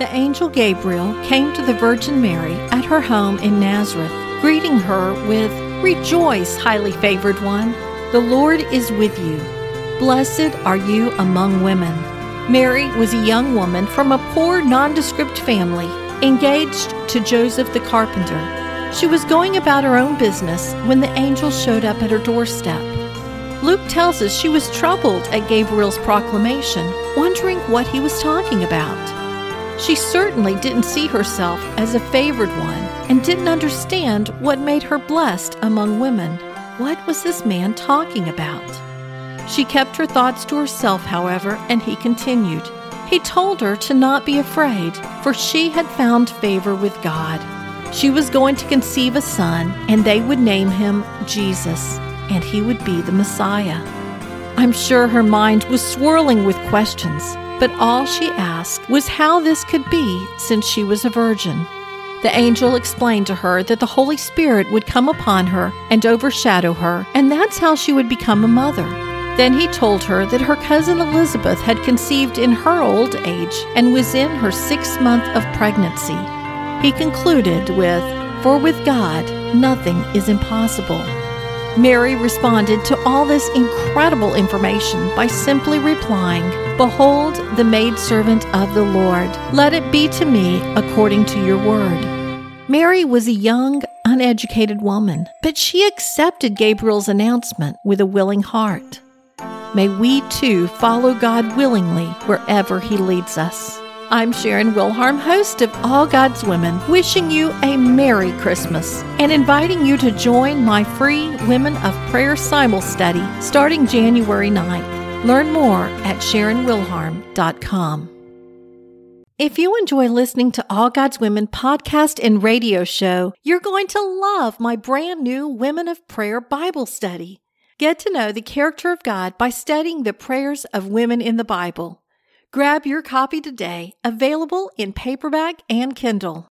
The angel Gabriel came to the Virgin Mary at her home in Nazareth, greeting her with, Rejoice, highly favored one, the Lord is with you. Blessed are you among women. Mary was a young woman from a poor, nondescript family, engaged to Joseph the carpenter. She was going about her own business when the angel showed up at her doorstep. Luke tells us she was troubled at Gabriel's proclamation, wondering what he was talking about. She certainly didn't see herself as a favored one and didn't understand what made her blessed among women. What was this man talking about? She kept her thoughts to herself, however, and he continued. He told her to not be afraid, for she had found favor with God. She was going to conceive a son, and they would name him Jesus and he would be the Messiah. I'm sure her mind was swirling with questions, but all she asked was how this could be since she was a virgin. The angel explained to her that the Holy Spirit would come upon her and overshadow her, and that's how she would become a mother. Then he told her that her cousin Elizabeth had conceived in her old age and was in her sixth month of pregnancy. He concluded with, For with God, nothing is impossible. Mary responded to all this incredible information by simply replying, Behold, the maidservant of the Lord. Let it be to me according to your word. Mary was a young, uneducated woman, but she accepted Gabriel's announcement with a willing heart. May we too follow God willingly wherever He leads us. I'm Sharon Wilharm, host of All God's Women, wishing you a Merry Christmas and inviting you to join my free Women of Prayer Simul study starting January 9th. Learn more at SharonWilharm.com. If you enjoy listening to All God's Women podcast and radio show, you're going to love my brand new Women of Prayer Bible study. Get to know the character of God by studying the prayers of women in the Bible. Grab your copy today, available in paperback and Kindle.